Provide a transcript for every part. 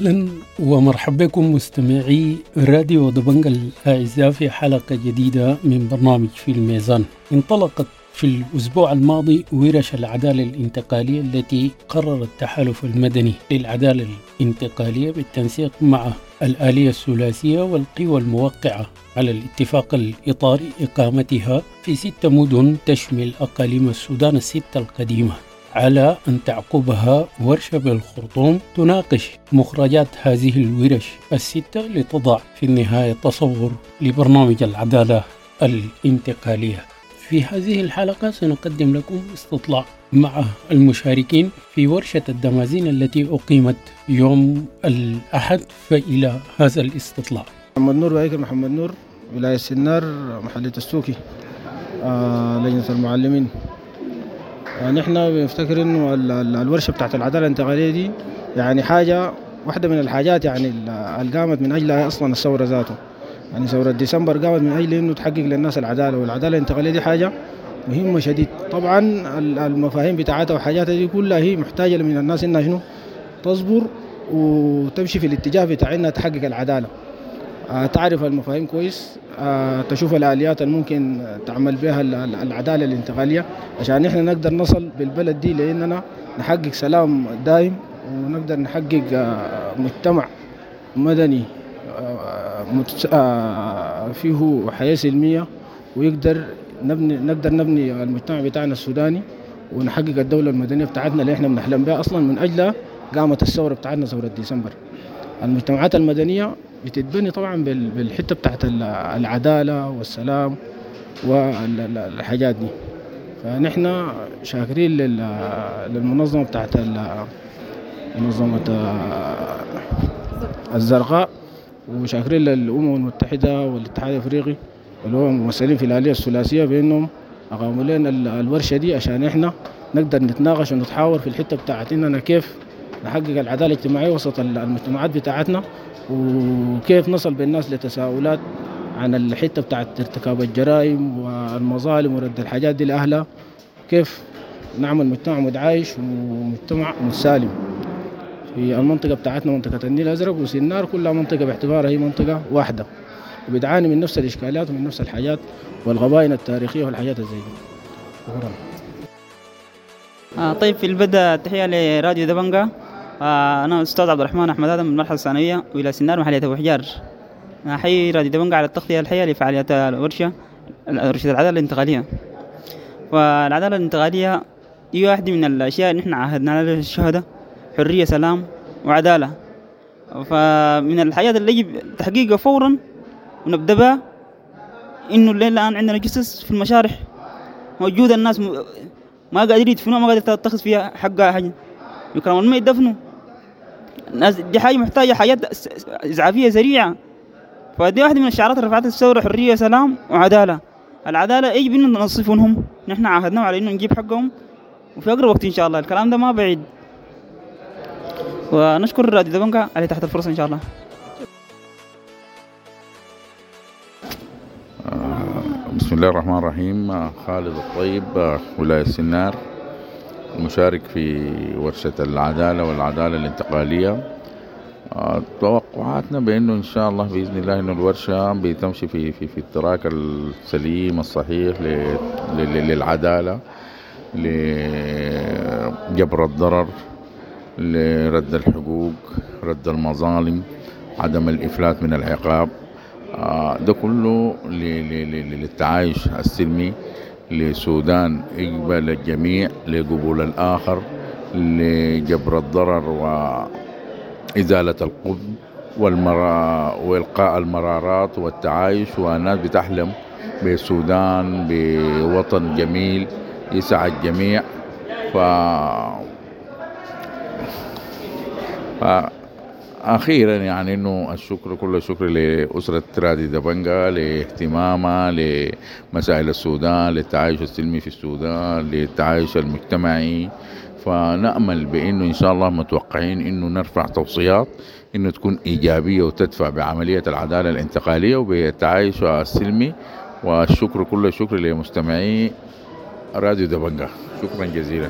أهلا ومرحبا بكم مستمعي راديو دبنج الأعزاء في حلقة جديدة من برنامج في الميزان. انطلقت في الأسبوع الماضي ورش العدالة الانتقالية التي قرر التحالف المدني للعدالة الانتقالية بالتنسيق مع الآلية الثلاثية والقوى الموقعة على الاتفاق الإطاري إقامتها في ست مدن تشمل أقاليم السودان الستة القديمة. على أن تعقبها ورشة بالخرطوم تناقش مخرجات هذه الورش الستة لتضع في النهاية تصور لبرنامج العدالة الانتقالية. في هذه الحلقة سنقدم لكم استطلاع مع المشاركين في ورشة الدمازين التي أقيمت يوم الأحد فإلى هذا الاستطلاع. محمد نور بايكر محمد نور ولاية سنار محلية السوكي. آه لجنة المعلمين. آه نحن بنفتكر إنه ال- ال- الورشة بتاعت العدالة الانتقالية دي يعني حاجة واحدة من الحاجات يعني ال- اللي قامت من أجلها أصلا الثورة ذاته. يعني ثورة ديسمبر قامت من أجل إنه تحقق للناس العدالة والعدالة الانتقالية دي حاجة مهمة شديد. طبعا ال- المفاهيم بتاعتها وحاجاتها دي كلها هي محتاجة من الناس إنها شنو؟ تصبر وتمشي في الاتجاه بتاع إنها تحقق العدالة. آه، تعرف المفاهيم كويس؟ تشوف الآليات اللي ممكن تعمل بها ال- ال- العدالة الانتقالية. عشان إحنا نقدر نصل بالبلد دي لأننا نحقق سلام دائم ونقدر نحقق آه، مجتمع مدني آه، آه، فيه حياة سلمية ويقدر نبني نقدر نبني المجتمع بتاعنا السوداني ونحقق الدولة المدنية بتاعتنا اللي إحنا بنحلم بها أصلا من أجلها قامت الثورة بتاعتنا ثورة ديسمبر. المجتمعات المدنية بتتبني طبعا بال- بالحتة بتاعت ال- العدالة والسلام والحاجات دي. فنحن شاكرين لل- للمنظمة بتاعت منظمة آه، الزرقاء وشاكرين للأمم المتحدة والاتحاد الأفريقي اللي هو ممثلين في الآلية الثلاثية بأنهم أقاموا لنا ال- الورشة دي عشان إحنا نقدر نتناقش ونتحاور في الحتة بتاعت إننا كيف نحقق العدالة الاجتماعية وسط ال- المجتمعات بتاعتنا وكيف نصل بالناس لتساؤلات عن الحتة بتاعت ارتكاب الجرائم والمظالم ورد الحاجات دي لأهلها. كيف نعمل مجتمع متعايش ومجتمع متسالم في المنطقة بتاعتنا منطقة النيل الأزرق وسنار كلها منطقة باعتبارها هي منطقة واحدة وبتعاني من نفس الإشكالات ومن نفس الحاجات والغبائن التاريخية والحاجات الزي دي. آه طيب في البداية تحية لراديو دبنجا. آه أنا أستاذ عبد الرحمن أحمد آدم من المرحلة الثانوية وإلى سنار محلية أبو حجار أحيي راديو دبنجا على التغطية الحية لفعاليات الورشة ورشة العدالة الانتقالية. والعدالة الانتقالية هي واحدة من الأشياء اللي نحن عاهدنا عليها الشهداء حرية سلام وعدالة. فمن الحاجات اللي يجب تحقيقها فورا ونبدأ بها إنه الليلة الآن عندنا جثث في المشارح. موجودة الناس. ما قادرين يدفنوها ما قادر تتخذ فيها حقها حاجة. يكرم الماء يدفنوا. الناس دي حاجة محتاجة حاجات س- س- إسعافية سريعة. فدي واحدة من الشعارات اللي رفعتها الثورة حرية سلام وعدالة. العدالة يجب إنه ننصفهم نحن عاهدناهم على إنه نجيب حقهم وفي أقرب وقت إن شاء الله. الكلام ده ما بعيد. ونشكر راديو دبنكا على تحت الفرصة إن شاء الله. بسم الله الرحمن الرحيم. آه، خالد الطيب آه، ولاية سنار مشارك في ورشة العدالة والعدالة الانتقالية. توقعاتنا بأنه إن شاء الله بإذن الله إنه الورشة بتمشي في في في التراك السليم الصحيح للعدالة لجبر الضرر لرد الحقوق رد المظالم عدم الإفلات من العقاب. آه، ده كله للتعايش السلمي. لسودان يقبل الجميع لقبول الآخر لجبر الضرر وإزالة القبض والمرا وإلقاء المرارات والتعايش والناس بتحلم بسودان بوطن جميل يسع الجميع. ف أخيرا يعني إنه الشكر كل الشكر لأسرة رادي دبنجا لاهتمامها لمسائل السودان للتعايش السلمي في السودان للتعايش المجتمعي. فنأمل بإنه إن شاء الله متوقعين إنه نرفع توصيات إنه تكون إيجابية وتدفع بعملية العدالة الانتقالية وبالتعايش السلمي. والشكر كل الشكر لمستمعي راديو دبنجا شكرا جزيلا.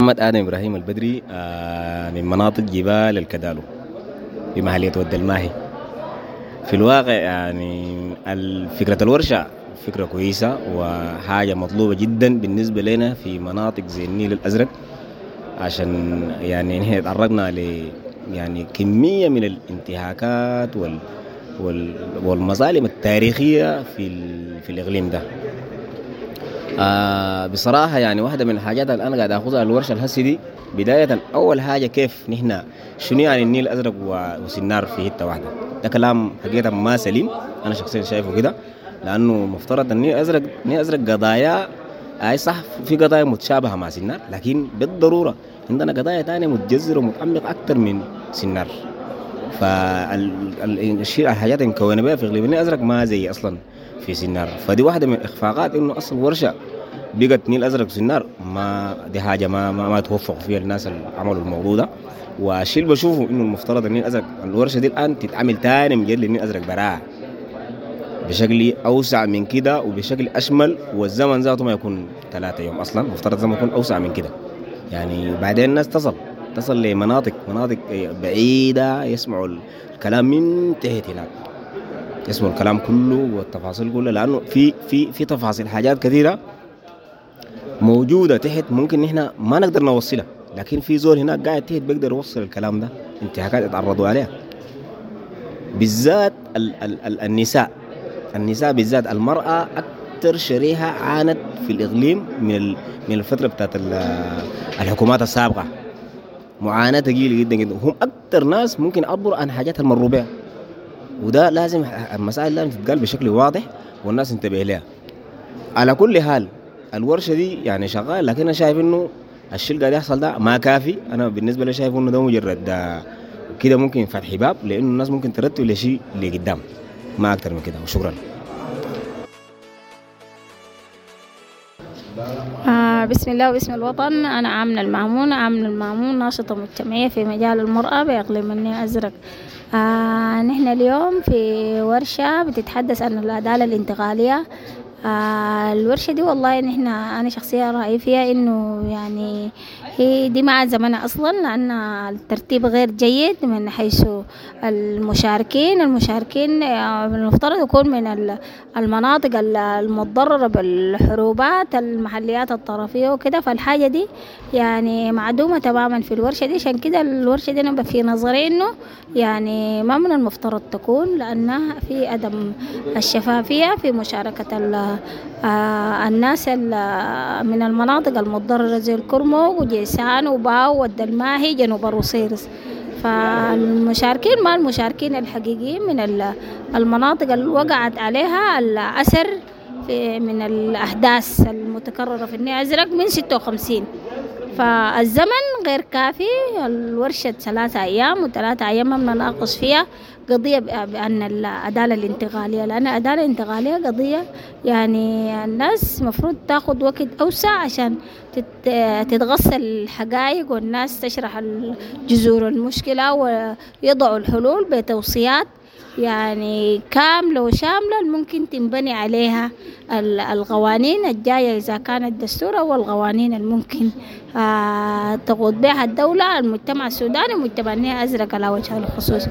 محمد آدم إبراهيم البدري آه، من مناطق جبال الكدالو بمحلية ود الماهي. في الواقع يعني فكرة الورشة فكرة كويسة وحاجة مطلوبة جدا بالنسبة لنا في مناطق زي النيل الأزرق عشان يعني نحن تعرضنا ل يعني كمية من الانتهاكات وال وال والمظالم التاريخية في في الإقليم ده. آه بصراحة يعني واحدة من الحاجات اللي أنا قاعد أخذها الورشة الهسي دي بداية أول حاجة كيف نحن شنو يعني النيل الأزرق و- وسنار في حتة واحدة؟ ده كلام حقيقة ما سليم أنا شخصيا شايفه كده لأنه مفترض النيل الأزرق النيل الأزرق قضايا أي صح في قضايا متشابهة مع سنار لكن بالضرورة عندنا قضايا تانية متجذرة ومتعمقة أكثر من سنار. فالشيء الحاجات اللي مكونة بها في النيل الأزرق ما زي أصلا في سنار. فدي واحدة من الإخفاقات إنه أصل ورشة بقت نيل أزرق وسنار ما دي حاجة ما ما, ما توفقوا فيها الناس اللي عملوا الموضوع ده والشيء اللي بشوفه إنه المفترض النيل الازرق الورشة دي الآن تتعمل تاني من جد للنيل الازرق براها. بشكل أوسع من كده وبشكل أشمل والزمن ذاته ما يكون ثلاثة يوم أصلا. مفترض الزمن يكون أوسع من كده. يعني بعدين الناس تصل تصل لمناطق مناطق بعيدة يسمعوا الكلام من تحت هناك. يسمعوا الكلام كله والتفاصيل كلها لأنه في في في تفاصيل حاجات كثيرة موجودة تحت ممكن نحن ما نقدر نوصلها لكن في زول هناك قاعد تحت بيقدر يوصل الكلام ده. انتهاكات يتعرضوا عليها بالذات ال ال ال النساء. النساء بالذات المرأة أكثر شريحة عانت في الإقليم من من الفترة بتاعت ال- الحكومات السابقة. معاناة ثقيلة جدا جدا. هم أكثر ناس ممكن يعبروا عن حاجات المروا بها وده لازم المسائل لازم تتقال بشكل واضح والناس تنتبه لها. على كل حال الورشة دي يعني شغال لكن أنا شايف إنه الشيء اللي قاعد يحصل ده ما كافي. أنا بالنسبة لي شايف إنه ده مجرد كده ممكن فتح باب لأنه الناس ممكن ترتب لشيء اللي قدام ما أكثر من كده وشكرا. آه بسم الله وباسم الوطن. أنا آمنة المأمون آمنة المأمون ناشطة مجتمعية في مجال المرأة بإقليم النيل الأزرق آه نحن اليوم في ورشة بتتحدث عن العدالة الانتقالية. آه الورشة دي والله نحن أنا شخصيا رأيي فيها إنه يعني هي دي ما زمنها أصلا لأن الترتيب غير جيد من حيث المشاركين. المشاركين آه، المفترض يكون من ال- المناطق ال- المتضررة بالحروبات المحليات الطرفية وكده. فالحاجة دي يعني معدومة تماما في الورشة دي. عشان كده الورشة دي أنا في نظري إنه يعني ما من المفترض تكون لأنها في عدم الشفافية في مشاركة الناس ال- من المناطق المتضررة زي الكرموك وجيسان وباو والدلماهي جنوب الروسيرس. فالمشاركين ما المشاركين الحقيقيين من ال- المناطق اللي وقعت عليها الأثر من الأحداث المتكررة في النيل الأزرق من 56 فالزمن غير كافي. الورشة ثلاثة أيام وثلاثة أيام ما بنناقش فيها قضية بأن العدالة الانتقالية لأن العدالة الانتقالية قضية يعني الناس مفروض تاخد وقت أوسع عشان تت- تتغسل الحقائق والناس تشرح جذور المشكلة ويضعوا الحلول بتوصيات يعني كاملة وشاملة ممكن تنبني عليها ال- القوانين الجاية. إذا كان الدستور أو القوانين الممكن آه تقود بها الدولة المجتمع السوداني والمجتمع النيل الأزرق على وجه الخصوص.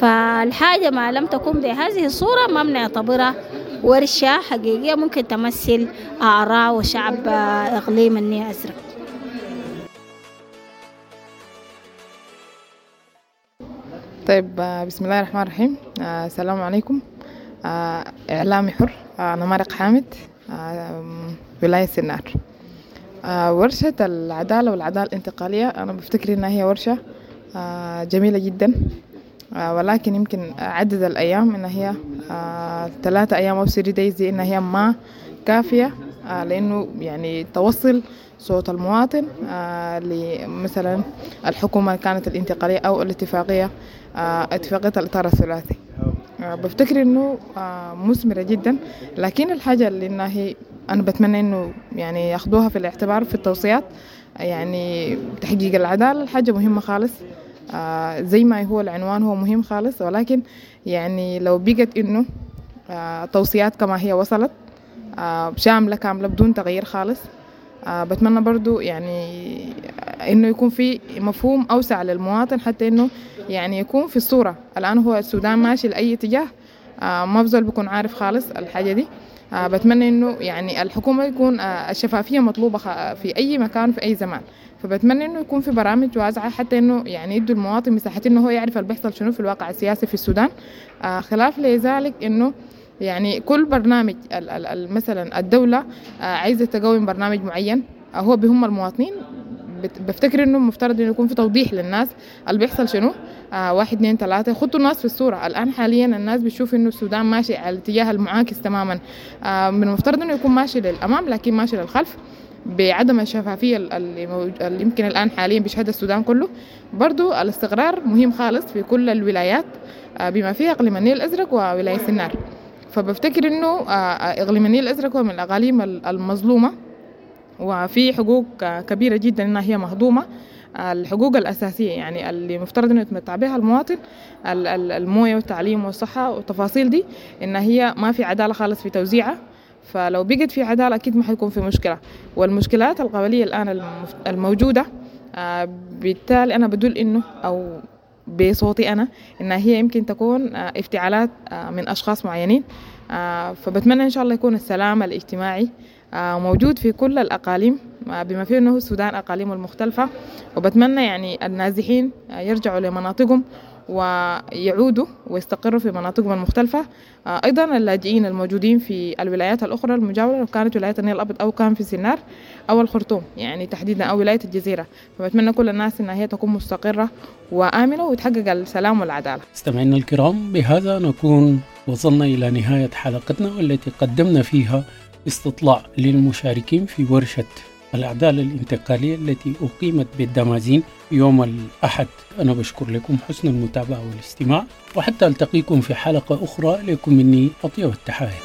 فالحاجة ما لم تكن بهذه الصورة ما بنعتبرها ورشة حقيقية ممكن تمثل آراء وشعب آه، إقليم النيل الأزرق. طيب آه، بسم الله الرحمن الرحيم. آه، السلام عليكم. آه، إعلامي حر. أنا مارق حامد. ولاية سنار. ورشة العدالة والعدالة الانتقالية أنا بفتكر إنها هي ورشة جميلة جدا. ولكن يمكن عدد الأيام إنها هي ثلاثة أيام أو سيري دايز إنها هي ما كافية. لأنه يعني توصل صوت المواطن آه، لمثلا الحكومة كانت الانتقالية أو الاتفاقية آه، اتفاقية الإطار الثلاثي. آه، بفتكر إنه آه، مثمرة جدا. لكن الحاجة اللي هي أنا بتمنى إنه يعني ياخدوها في الاعتبار في التوصيات يعني تحقيق العدالة الحاجة مهمة خالص. آه، زي ما هو العنوان هو مهم خالص. ولكن يعني لو بقت آه، توصيات كما هي وصلت آه، شاملة كاملة بدون تغيير خالص. آه بتمنى برضو يعني إنه يكون في مفهوم أوسع للمواطن حتى إنه يعني يكون في الصورة. الآن هو السودان ماشي لأي اتجاه آه ما بزول بيكون عارف خالص الحاجة دي. آه بتمنى إنه يعني الحكومة يكون آه الشفافية مطلوبة في أي مكان في أي زمان. فبتمنى إنه يكون في برامج واسعة حتى إنه يعني يدوا المواطن مساحة إنه هو يعرف اللي بيحصل شنو في الواقع السياسي في السودان. آه خلاف لذلك إنه يعني كل برنامج مثلا الدولة آه عايزة تقوم برنامج معين آه هو بهم المواطنين. بفتكر إنه مفترض إنه يكون في توضيح للناس اللي بيحصل شنو. آه واحد اثنين ثلاثة يخطوا الناس في الصورة. الآن حاليا الناس بتشوف إنه السودان ماشي على الاتجاه المعاكس تماما. آه من المفترض إنه يكون ماشي للأمام لكن ماشي للخلف بعدم الشفافية اللي, موج... اللي يمكن الآن حاليا بيشهدها السودان كله. برضو الاستقرار مهم خالص في كل الولايات بما فيها إقليم النيل الأزرق وولاية سنار فبفتكر إنه إقليم النيل الأزرق هو من الأقاليم المظلومة وفي حقوق كبيرة جدا إنها هي مهضومة. الحقوق الأساسية يعني اللي مفترض إنه يتمتع بها المواطن الموية والتعليم والصحة والتفاصيل دي إن هي ما في عدالة خالص في توزيعها. فلو بقت في عدالة أكيد ما حيكون في مشكلة. والمشكلات القبلية الآن الموجودة بالتالي أنا بدل إنه أو بصوتي أنا إنها هي يمكن تكون افتعالات من أشخاص معينين. فبتمنى إن شاء الله يكون السلام الاجتماعي موجود في كل الأقاليم بما فيه أنه السودان أقاليم المختلفة. وبتمنى يعني النازحين يرجعوا لمناطقهم ويعودوا ويستقروا في مناطقهم المختلفة. أيضا اللاجئين الموجودين في الولايات الأخرى المجاورة لو كانت ولاية النيل الأبيض أو كان في سنار أو الخرطوم يعني تحديدا أو ولاية الجزيرة. فبتمنى كل الناس أنها هي تكون مستقرة وآمنة وتحقق السلام والعدالة. استمعنا الكرام بهذا نكون وصلنا إلى نهاية حلقتنا والتي قدمنا فيها استطلاع للمشاركين في ورشة العدالة الانتقالية التي أقيمت بالدمازين يوم الأحد. أنا بشكر لكم حسن المتابعة والاستماع وحتى ألتقيكم في حلقة أخرى لكم مني أطيب التحايا